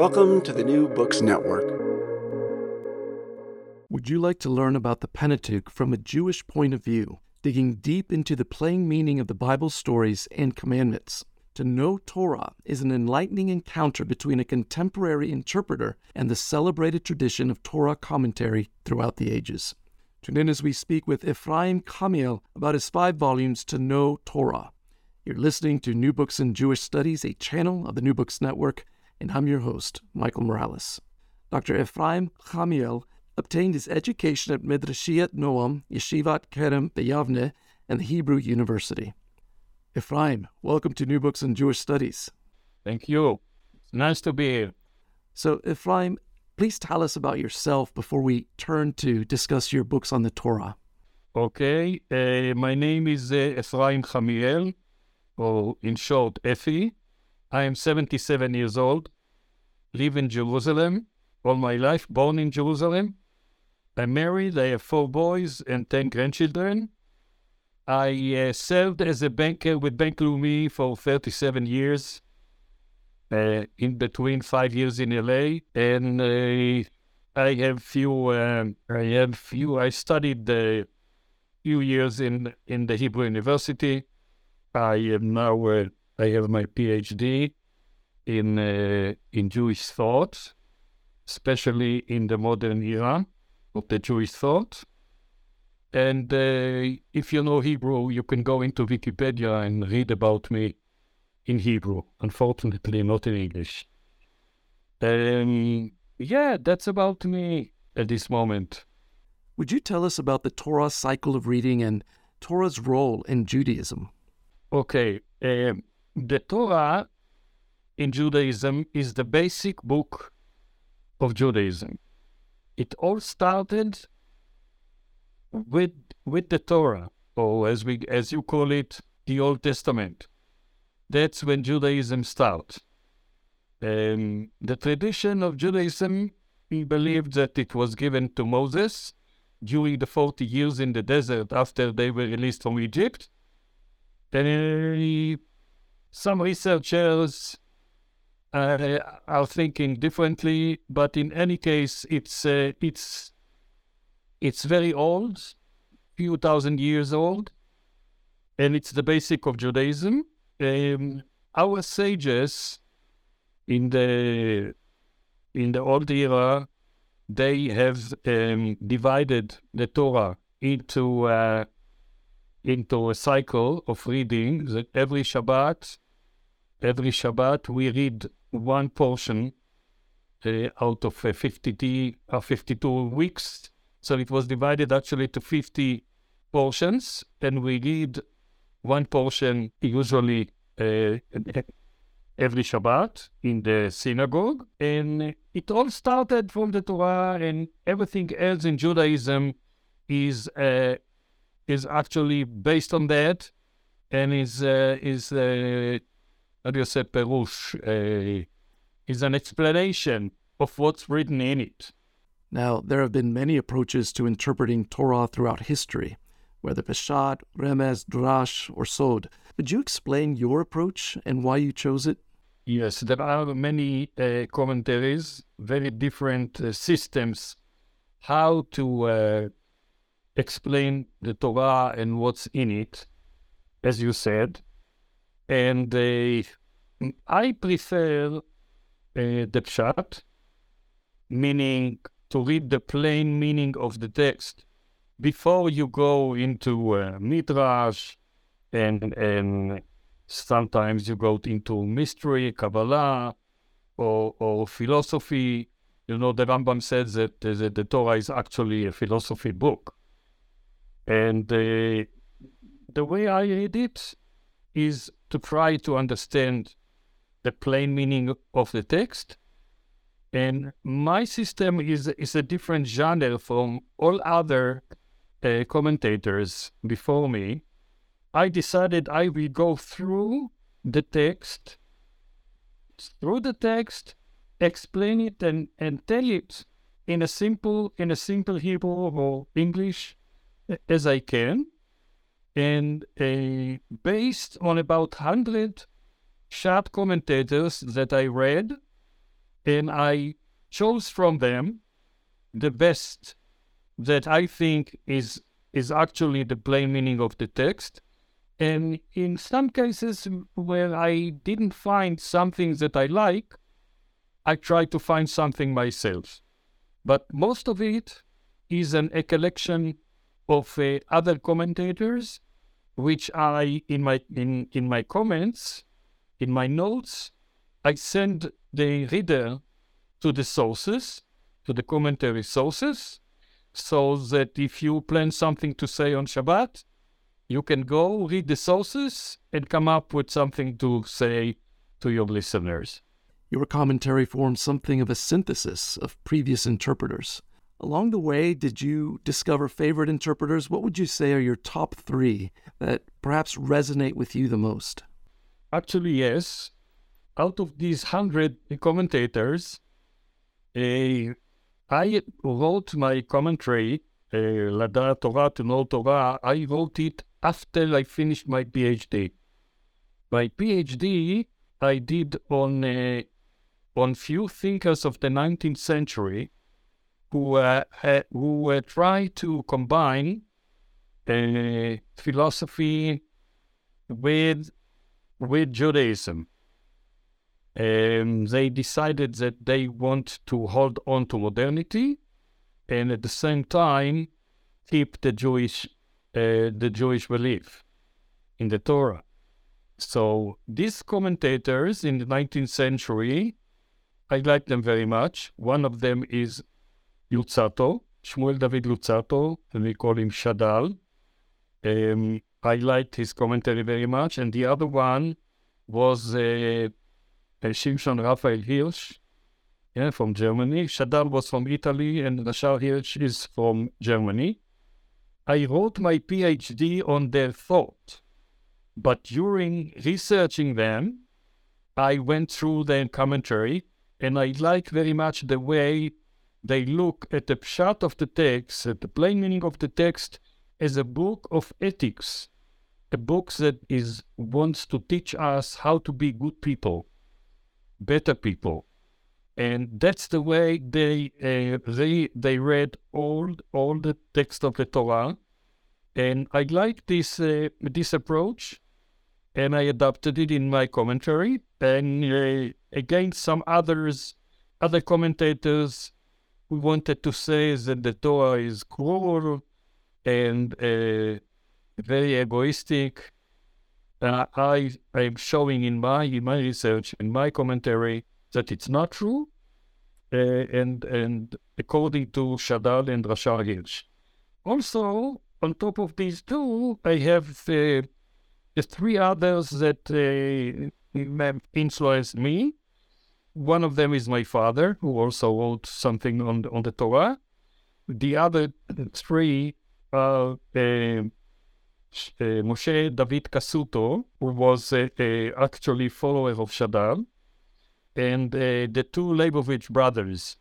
Welcome to the New Books Network. Would you like to learn about the Pentateuch from a Jewish point of view, digging deep into the plain meaning of the Bible stories and commandments? To know Torah is an enlightening encounter between a contemporary interpreter and the celebrated tradition of Torah commentary throughout the ages. Tune in as we speak with Ephraim Chamiel about his five volumes to know Torah. You're listening to New Books in Jewish Studies, a channel of the New Books Network, and I'm your host, Michael Morales. Dr. Ephraim Chamiel obtained his education at Midrashiat Noam, Yeshivat Kerem Beyavne, and the Hebrew University. Ephraim, welcome to New Books in Jewish Studies. Thank you. It's nice to be here. So, Ephraim, please tell us about yourself before we turn to discuss your books on the Torah. Okay, uh, my name is uh, Ephraim Chamiel, or in short, Effie. I am 77 years old, live in Jerusalem all my life, born in Jerusalem. I'm married, I have four boys and 10 grandchildren. I uh, served as a banker with Bank Leumi for 37 years, uh, in between five years in LA, and uh, I have few. Um, I have few. I studied a few years in in the Hebrew University. I am now. Uh, I have my PhD in uh, in Jewish thought, especially in the modern era of the Jewish thought. And uh, if you know Hebrew, you can go into Wikipedia and read about me in Hebrew. Unfortunately, not in English. Um, yeah, that's about me at this moment. Would you tell us about the Torah cycle of reading and Torah's role in Judaism? Okay, um, the Torah in Judaism is the basic book of Judaism. It all started with with the Torah, or as we as you call it, the Old Testament. That's when Judaism starts. Um, the tradition of Judaism, believed that it was given to Moses during the 40 years in the desert after they were released from Egypt. Uh, some researchers uh, are thinking differently, but in any case, it's uh, it's it's very old, few thousand years old, and it's the basic of Judaism. Um, our sages in the in the old era, they have um, divided the Torah into uh, into a cycle of reading. That every Shabbat, every Shabbat we read one portion uh, out of uh, 50 uh, 52 weeks so it was divided actually to 50 portions, and we read one portion usually uh, every Shabbat in the synagogue. And it all started from the Torah, and everything else in Judaism is uh, is actually based on that, and is uh, is uh, how do you say perush? Uh, is an explanation of what's written in it. Now, there have been many approaches to interpreting Torah throughout history, whether Peshat, Remez, Drash, or Sod. Would you explain your approach and why you chose it? Yes, there are many uh, commentaries, very different uh, systems, how to uh, explain the Torah and what's in it, as you said. And uh, I prefer uh, the Pshat, meaning to read the plain meaning of the text before you go into uh, midrash and and sometimes you go into mystery, Kabbalah, or or philosophy. You know, the Rambam says that, that the Torah is actually a philosophy book, and uh, the way I read it is to try to understand the plain meaning of the text and my system is is a different genre from all other uh, commentators before me. I decided I will go through the text, through the text, explain it and, and tell it in a simple in a simple Hebrew or English as I can, and uh, based on about hundred short commentators that I read, and I chose from them the best that I think is is actually the plain meaning of the text. And in some cases where I didn't find something that I like, I try to find something myself. But most of it is an, a collection of uh, other commentators, which I in my in in my comments, in my notes, I send the reader to the sources, to the commentary sources, so that if you plan something to say on Shabbat, you can go read the sources and come up with something to say to your listeners. Your commentary forms something of a synthesis of previous interpreters. Along the way, did you discover favorite interpreters? What would you say are your top three that perhaps resonate with you the most? Actually, yes. Out of these hundred commentators, uh, I wrote my commentary, uh, Lada'at Torah to know Torah. I wrote it after I finished my PhD. My PhD I did on uh, on few thinkers of the 19th century who uh, who uh, tried to combine uh, philosophy with with Judaism. Um, they decided that they want to hold on to modernity and at the same time keep the Jewish uh, the Jewish belief in the Torah. So these commentators in the 19th century, I like them very much. One of them is Shmuel David Luzzatto, and we call him Shadal. Um, I liked his commentary very much. And the other one was uh, Shimshon Raphael Hirsch, yeah, from Germany. Shadal was from Italy, and Rashar Hirsch is from Germany. I wrote my PhD on their thought, but during researching them, I went through their commentary, and I like very much the way they look at the pshat of the text, at the plain meaning of the text, as a book of ethics, a book that is wants to teach us how to be good people better people. And that's the way they uh, they they read all all the text of the Torah, and I like this uh, this approach, and I adopted it in my commentary. And uh, again, some others, other commentators, who wanted to say that the Torah is cruel and uh, very egoistic, uh, I am showing in my in my research in my commentary that it's not true, uh, and and according to Shadal and Rashar Hirsch. Also, on top of these two, I have uh, the three others that uh, influenced me. One of them is my father, who also wrote something on the, on the Torah. The other three are uh, uh, Moshe David Cassuto, who was uh, uh, actually follower of Shadal, and the two Leibowitz brothers,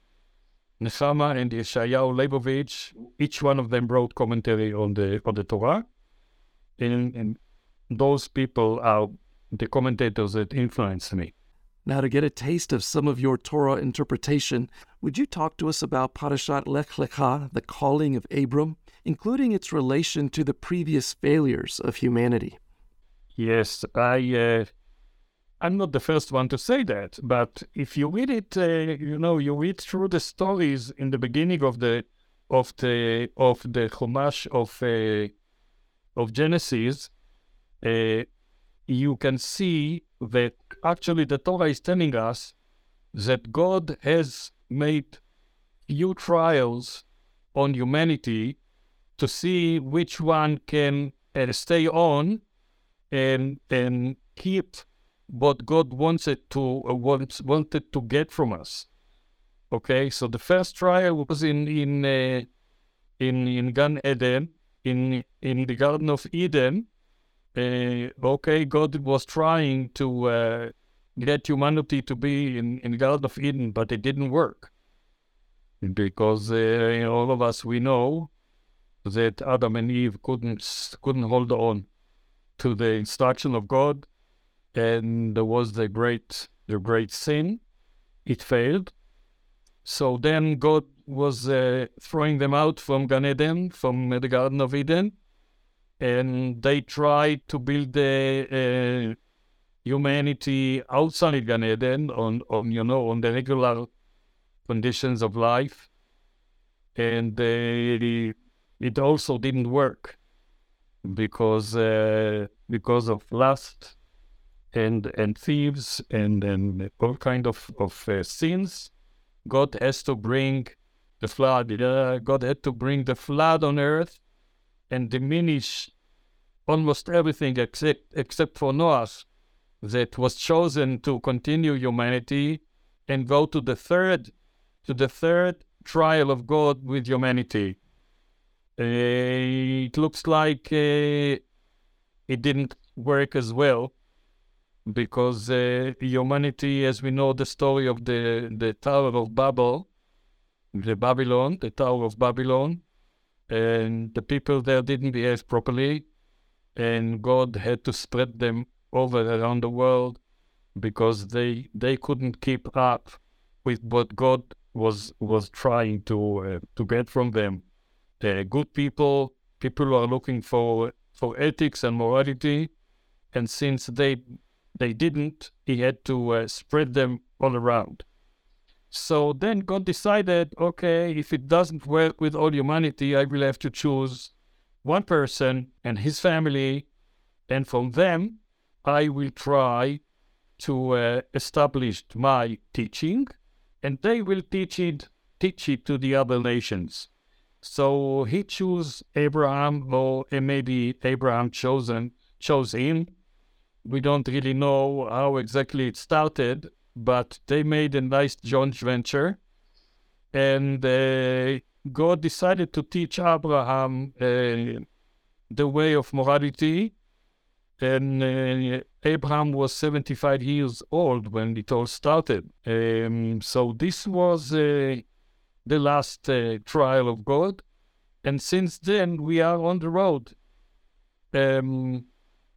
Nechama and Yeshayahu Leibowitz, each one of them wrote commentary on the on the Torah, and, and those people are the commentators that influenced me. Now, to get a taste of some of your Torah interpretation, would you talk to us about Parashat Lech Lecha, the calling of Abram, including its relation to the previous failures of humanity? Yes, I. Uh, I'm not the first one to say that, but if you read it, uh, you know, you read through the stories in the beginning of the of the of the Chumash of uh, of Genesis, uh, you can see that actually the Torah is telling us that God has made few trials on humanity to see which one can uh, stay on and and keep what God wanted to uh, wants, wanted to get from us. Okay, so the first trial was in in uh, in in Gan Eden, in in the Garden of Eden, okay, God was trying to uh, get humanity to be in, in Garden of Eden, but it didn't work. Because uh, all of us, we know that Adam and Eve couldn't couldn't hold on to the instruction of God, and there was the great the great sin. It failed. So then God was uh, throwing them out from Gan Eden, from the Garden of Eden, and they tried to build the uh, humanity outside Gan Eden on, on you know on the regular conditions of life, and uh, it also didn't work because uh, because of lust and and thieves and and all kind of of uh, sins. God has to bring the flood. Uh, God had to bring the flood on earth and diminish almost everything except except for Noah, that was chosen to continue humanity and go to the third to the third trial of God with humanity. Uh, it looks like uh, it didn't work as well because uh, humanity, as we know the story of the, the Tower of Babel, the Babylon, the Tower of Babylon, and the people there didn't behave properly, and God had to spread them over around the world because they they couldn't keep up with what God was was trying to uh, to get from them the good people, people who are looking for for ethics and morality, and since they they didn't, he had to uh, spread them all around. So then God decided, okay, if it doesn't work with all humanity, I will have to choose one person and his family, and from them, I will try to uh, establish my teaching, and they will teach it teach it to the other nations. So he chose Abraham, or maybe Abraham chosen chose him. We don't really know how exactly it started, but they made a nice joint venture, and uh, God decided to teach Abraham uh, the way of morality. And uh, Abraham was 75 years old when it all started. Um, so this was uh, the last uh, trial of God. And since then, we are on the road. Um,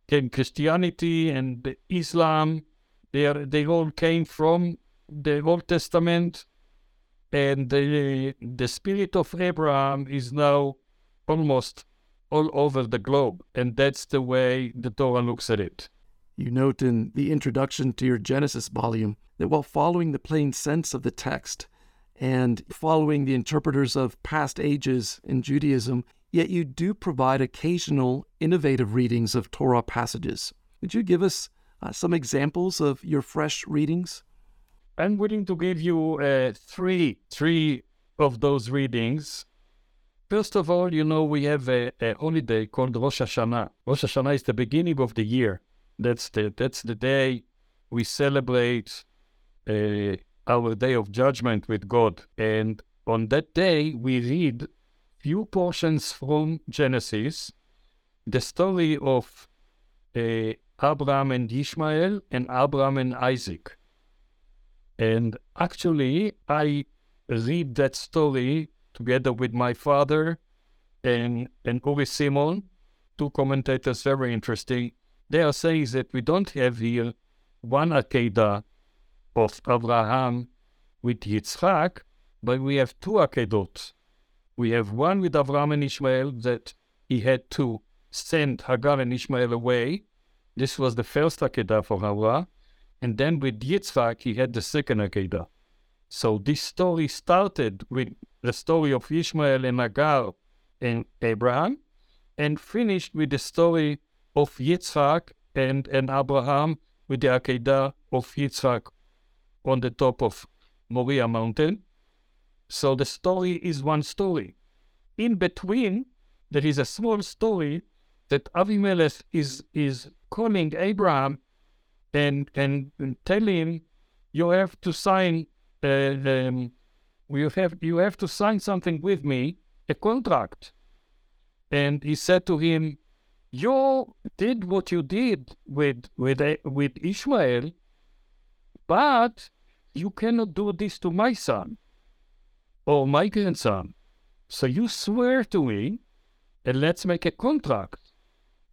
came Christianity and Islam. They, are, they all came from the Old Testament. And the, the spirit of Abraham is now almost all over the globe. And that's the way the Torah looks at it. You note in the introduction to your Genesis volume that while following the plain sense of the text, and following the interpreters of past ages in Judaism, yet you do provide occasional innovative readings of Torah passages. Would you give us uh, some examples of your fresh readings? I'm willing to give you uh, three, three of those readings. First of all, you know, we have a, a holiday called Rosh Hashanah. Rosh Hashanah is the beginning of the year. That's the that's the day we celebrate uh, our day of judgment with God. And on that day, we read few portions from Genesis, the story of uh, Abraham and Ishmael and Abraham and Isaac. And actually, I read that story together with my father and, and Uri Simon, two commentators, very interesting. They are saying that we don't have here one Akedah of Abraham with Yitzchak, but we have two Akedot. We have one with Abraham and Ishmael that he had to send Hagar and Ishmael away. This was the first Akedah for Abraham. And then with Yitzhak, he had the second Akedah. So this story started with the story of Ishmael and Hagar and Abraham, and finished with the story of Yitzhak and, and Abraham with the Akedah of Yitzhak on the top of Moriah mountain. So the story is one story. In between, there is a small story that Avimelech is is calling Abraham and and, telling him, you have to sign uh, um, you have you have to sign something with me, a contract. And he said to him, you did what you did with with with Ishmael, but you cannot do this to my son or my grandson. So you swear to me and let's make a contract.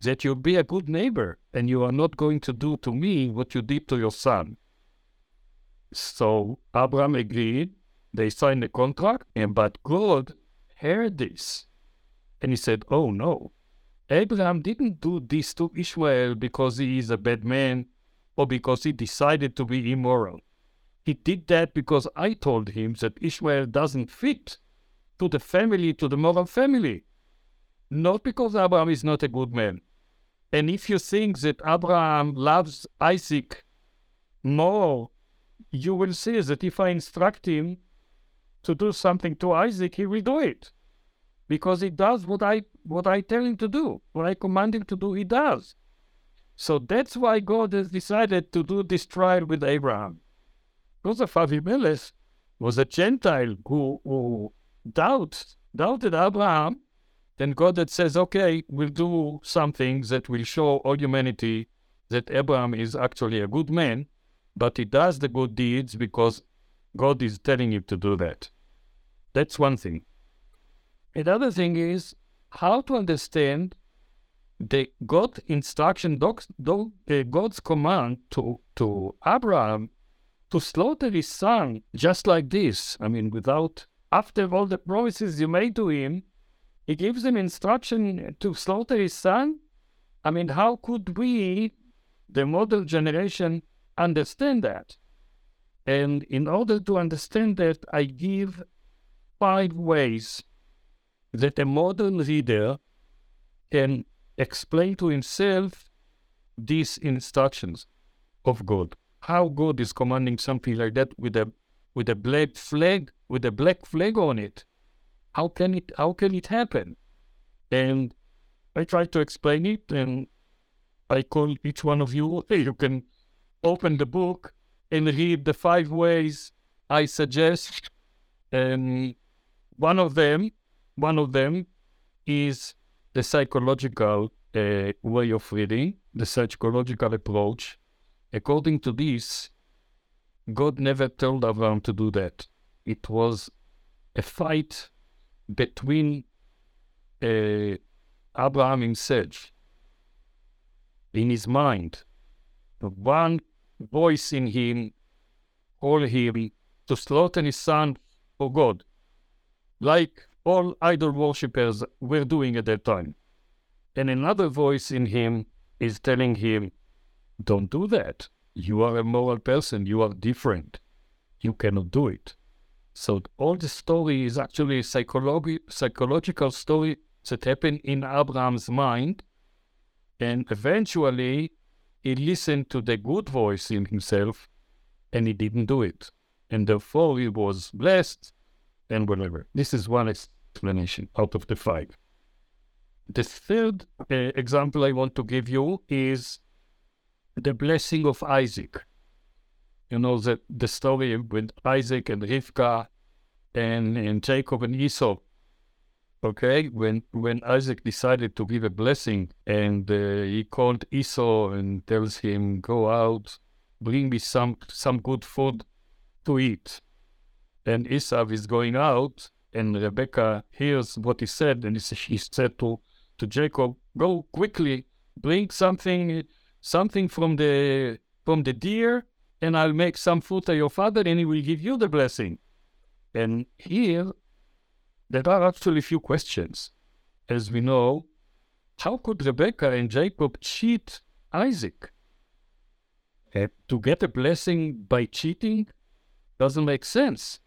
That you'll be a good neighbor and you are not going to do to me what you did to your son. So Abraham agreed. They signed the contract, and but God heard this, and he said, "Oh no, Abraham didn't do this to Ishmael because he is a bad man or because he decided to be immoral. He did that because I told him that Ishmael doesn't fit to the family, to the moral family. Not because Abraham is not a good man. And if you think that Abraham loves Isaac more, you will see that if I instruct him to do something to Isaac, he will do it. Because he does what I what I tell him to do. What I command him to do, he does. So that's why God has decided to do this trial with Abraham. Because Joseph Avimelech was a Gentile who, who doubt, doubted Abraham then God that says, okay, we'll do something that will show all humanity that Abraham is actually a good man, but he does the good deeds because God is telling him to do that. That's one thing. Another thing is how to understand the God instruction, God's command to, to Abraham to slaughter his son just like this. I mean, without, after all the promises you made to him, he gives him instruction to slaughter his son. I mean, how could we, the modern generation, understand that? And in order to understand that, I give five ways that a modern reader can explain to himself these instructions of God. How God is commanding something like that with a with a black flag, with a black flag on it how can it how can it happen? And I try to explain it, and I call each one of you. Hey, you can open the book and read the five ways I suggest. And one of them, one of them, is the psychological uh, way of reading, the psychological approach. According to this, God never told Abraham to do that. It was a fight between uh, Abraham himself, in his mind, one voice in him called him to slaughter his son for God, like all idol worshippers were doing at that time. And another voice in him is telling him, Don't do that. You are a moral person. You are different. You cannot do it. So all the story is actually a psychologi- psychological story that happened in Abraham's mind. And eventually he listened to the good voice in himself and he didn't do it. And therefore he was blessed and whatever. This is one explanation out of the five. The third uh, example I want to give you is the blessing of Isaac you know, the, the story with Isaac and Rivka and, and Jacob and Esau. Okay, when when Isaac decided to give a blessing and uh, he called Esau and tells him, "Go out, bring me some some good food to eat," and Esau is going out, and Rebecca hears what he said, and he said to to Jacob, "Go quickly, bring something something from the from the deer and I'll make some food to your father, and he will give you the blessing. And here, there are actually a few questions. As we know, how could Rebecca and Jacob cheat Isaac? Uh, to get a blessing by cheating doesn't make sense.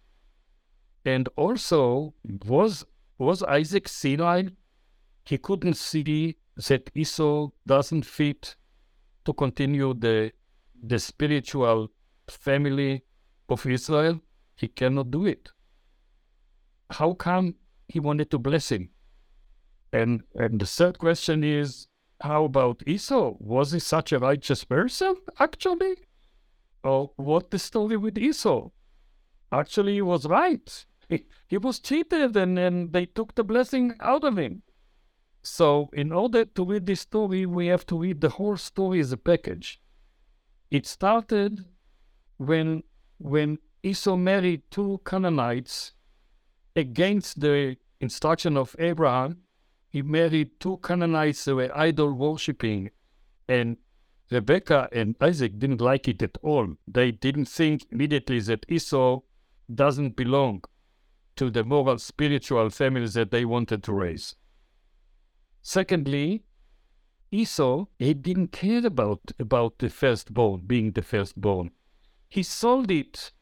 And also, was was Isaac senile? He couldn't see that Esau doesn't fit to continue the the spiritual family of Israel, he cannot do it. How come he wanted to bless him? And and the third question is, how about Esau? Was he such a righteous person, actually? Or what the story with Esau? Actually, he was right. He, he was cheated and, and they took the blessing out of him. So, in order to read this story, we have to read the whole story as a package. It started when when Esau married two Canaanites against the instruction of Abraham, he married two Canaanites who were idol worshipping, and Rebecca and Isaac didn't like it at all. They didn't think immediately that Esau doesn't belong to the moral, spiritual families that they wanted to raise. Secondly, Esau, he didn't care about, about the firstborn, being the firstborn. He sold it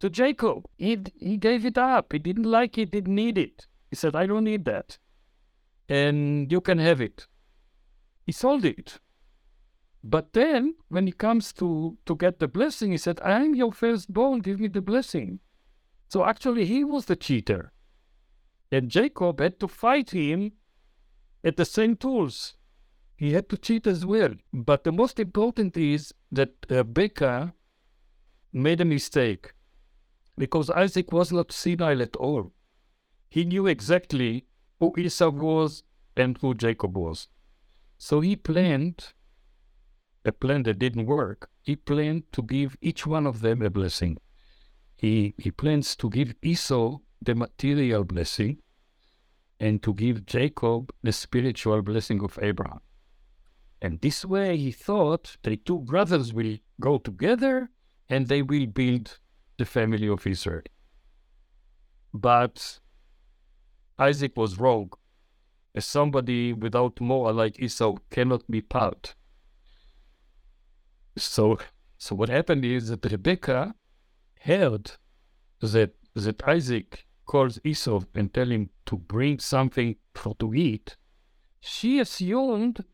to Jacob. He, he gave it up. He didn't like it, didn't need it. He said, I don't need that. And you can have it. He sold it. But then, when it comes to, to get the blessing, he said, I am your firstborn, give me the blessing. So actually, he was the cheater. And Jacob had to fight him at the same tools. He had to cheat as well. But the most important is that uh, Rebecca made a mistake because Isaac was not senile at all. He knew exactly who Esau was and who Jacob was. So he planned a plan that didn't work, he planned to give each one of them a blessing. He, he plans to give Esau the material blessing and to give Jacob the spiritual blessing of Abraham. And this way he thought the two brothers will go together and they will build the family of Israel. But Isaac was wrong. As somebody without moral like Esau cannot be part so, so what happened is that Rebecca heard that that Isaac calls Esau and tell him to bring something for to eat. She assumed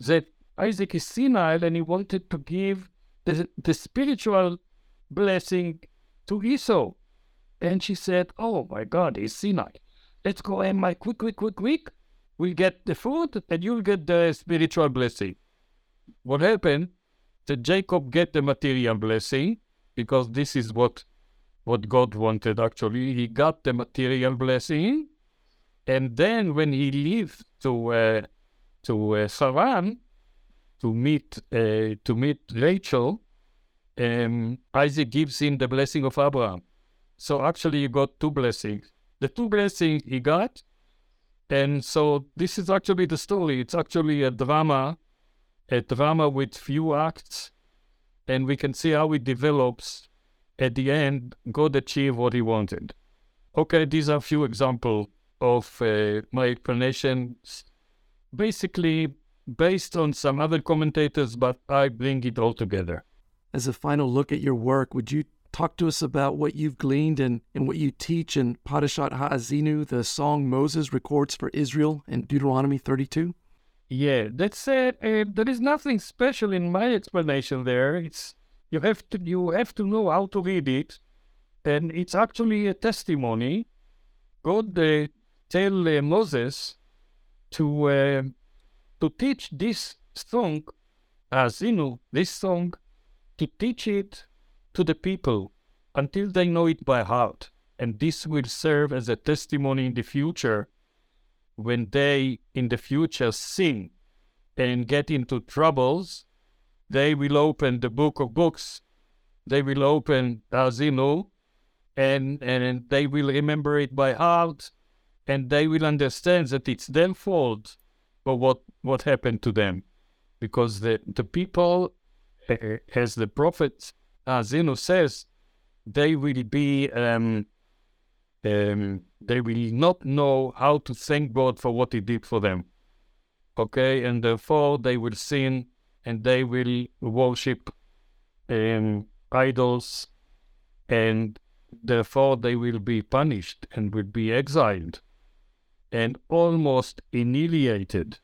that Isaac is senile and he wanted to give the, the spiritual blessing to Esau. And she said, Oh my God, he's senile. Let's go my quick, quick, quick, quick. We'll get the food and you'll get the spiritual blessing. What happened? that Jacob get the material blessing because this is what what God wanted actually. He got the material blessing, and then when he left to uh, to uh, Haran to meet uh, to meet Rachel, um, Isaac gives him the blessing of Abraham. So actually, he got two blessings. The two blessings he got, and so this is actually the story. It's actually a drama a drama with few acts, and we can see how it develops. At the end, God achieved what he wanted. Okay, these are a few examples of uh, my explanations, basically based on some other commentators, but I bring it all together. As a final look at your work, would you talk to us about what you've gleaned and, and what you teach in Parashat Ha'azinu, the song Moses records for Israel in Deuteronomy 32? Yeah, that's it. Uh, there is nothing special in my explanation there. It's you have to you have to know how to read it, and it's actually a testimony. God uh, tell uh, Moses to uh, to teach this song, as you know, this song, to teach it to the people until they know it by heart, and this will serve as a testimony in the future when they in the future sin and get into troubles, they will open the book of books. They will open Ha'azinu and, and they will remember it by heart and they will understand that it's their fault for what, what happened to them. Because the, the people, as the prophet Azinu says, they will be um, um, they will not know how to thank God for what He did for them. Okay, and therefore they will sin and they will worship um, idols, and therefore they will be punished and will be exiled and almost annihilated.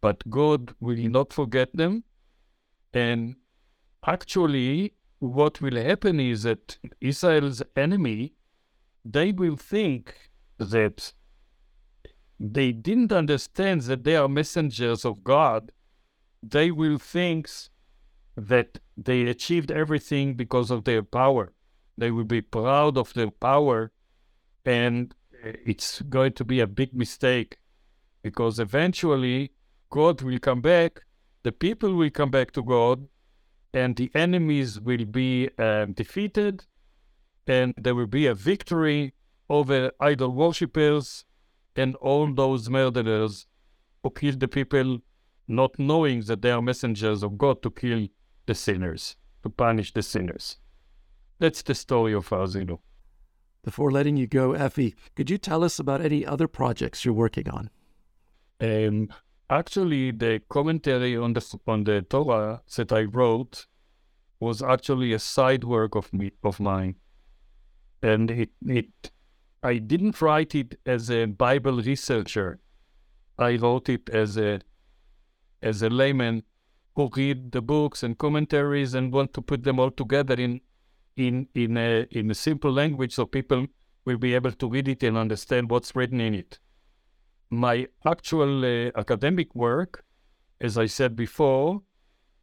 But God will not forget them, and actually, what will happen is that Israel's enemy they will think that they didn't understand that they are messengers of God. They will think that they achieved everything because of their power. They will be proud of their power, and it's going to be a big mistake because eventually God will come back, the people will come back to God, and the enemies will be uh, defeated, and there will be a victory over idol worshippers, and all those murderers who killed the people not knowing that they are messengers of God to kill the sinners, to punish the sinners. That's the story of Ha'azinu. Before letting you go, Effie, could you tell us about any other projects you're working on? Um, actually, the commentary on the on the Torah that I wrote was actually a side work of me of mine, and it it I didn't write it as a Bible researcher. I wrote it as a as a layman who read the books and commentaries and want to put them all together in in in a in a simple language so people will be able to read it and understand what's written in it. My actual uh, academic work, as I said before,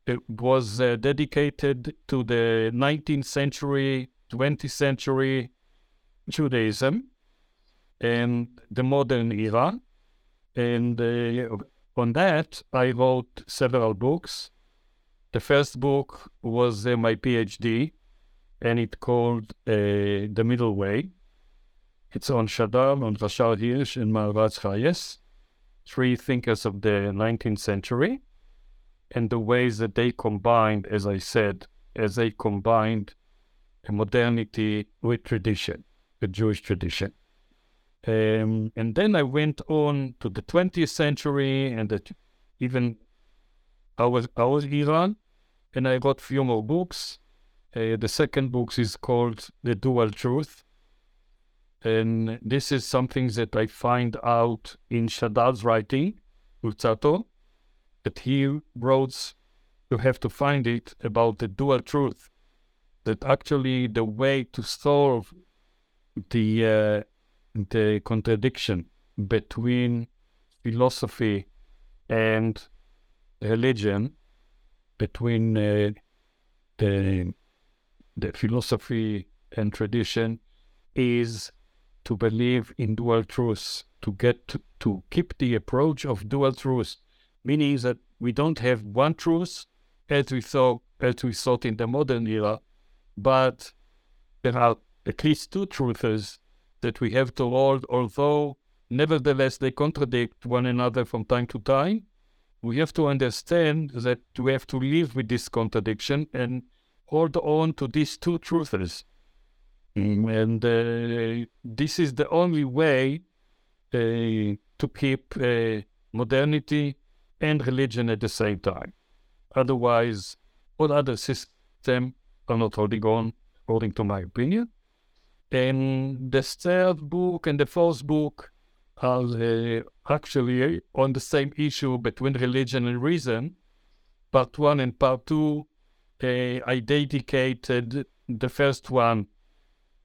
it was uh, dedicated to the 19th century, 20th century Judaism and the modern era. And uh, on that, I wrote several books. The first book was uh, my PhD, and it called uh, The Middle Way. It's on Shadal, on Rashal Hirsch, and Maharatz Chayes, three thinkers of the 19th century, and the ways that they combined, as I said, as they combined modernity with tradition, the Jewish tradition. Um, and then I went on to the 20th century and the, even our, our Iran, and I a few more books. Uh, the second book is called The Dual Truth. And this is something that I find out in Shadal's writing, Luzzatto, that he wrote, you have to find it, about the dual truth. That actually the way to solve the uh, the contradiction between philosophy and religion, between uh, the the philosophy and tradition, is to believe in dual truths, to get to, to keep the approach of dual truths, meaning that we don't have one truth as we thought as we thought in the modern era, but there are at least two truths that we have to hold, although nevertheless they contradict one another from time to time. We have to understand that we have to live with this contradiction and hold on to these two truths. Mm. And uh, this is the only way uh, to keep uh, modernity and religion at the same time. Otherwise, all other systems are not holding on, according to my opinion. And the third book and the fourth book are uh, actually on the same issue between religion and reason. Part one and part two, uh, I dedicated the first one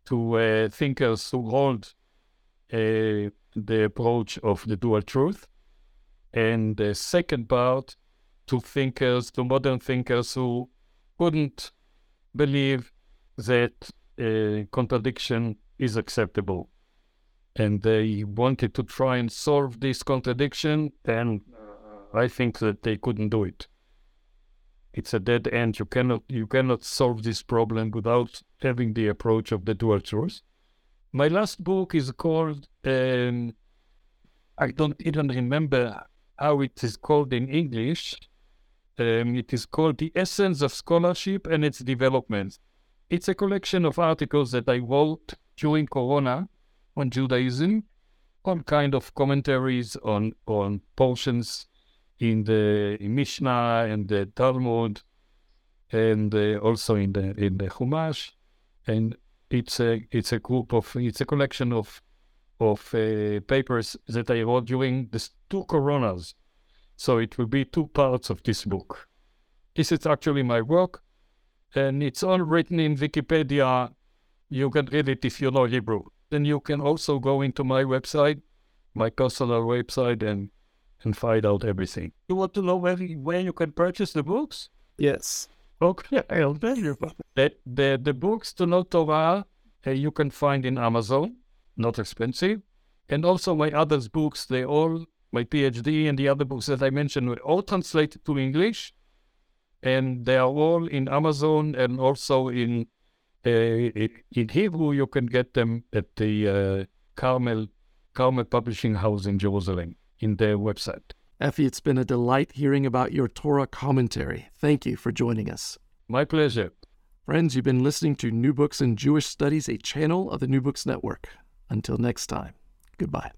to uh, thinkers who hold uh, the approach of the dual truth, and the second part to thinkers, to modern thinkers who couldn't believe that uh, contradiction is acceptable. And they wanted to try and solve this contradiction, and I think that they couldn't do it. It's a dead end. You cannot you cannot solve this problem without having the approach of the dual truth. My last book is called um, I don't even remember how it is called in English. Um, it is called The Essence of Scholarship and Its Development. It's a collection of articles that I wrote during Corona on Judaism, all kind of commentaries on on portions in the in Mishnah and the Talmud, and uh, also in the in the Chumash, and it's a it's a group of it's a collection of of uh, papers that I wrote during the two coronas. So it will be two parts of this book. This is actually my work and it's all written in Wikipedia. You can read it if you know Hebrew. Then you can also go into my website, my personal website, and and find out everything. You want to know where where you can purchase the books? Yes. Okay, I'll tell you. The the, the books to know Torah uh, you can find in Amazon, not expensive, and also my other books. They all my PhD and the other books that I mentioned were all translated to English and they are all in Amazon and also in uh, in Hebrew. You can get them at the uh, Carmel Carmel Publishing House in Jerusalem in their website. Effie, it's been a delight hearing about your Torah commentary. Thank you for joining us. My pleasure. Friends, you've been listening to New Books in Jewish Studies, a channel of the New Books Network. Until next time, goodbye.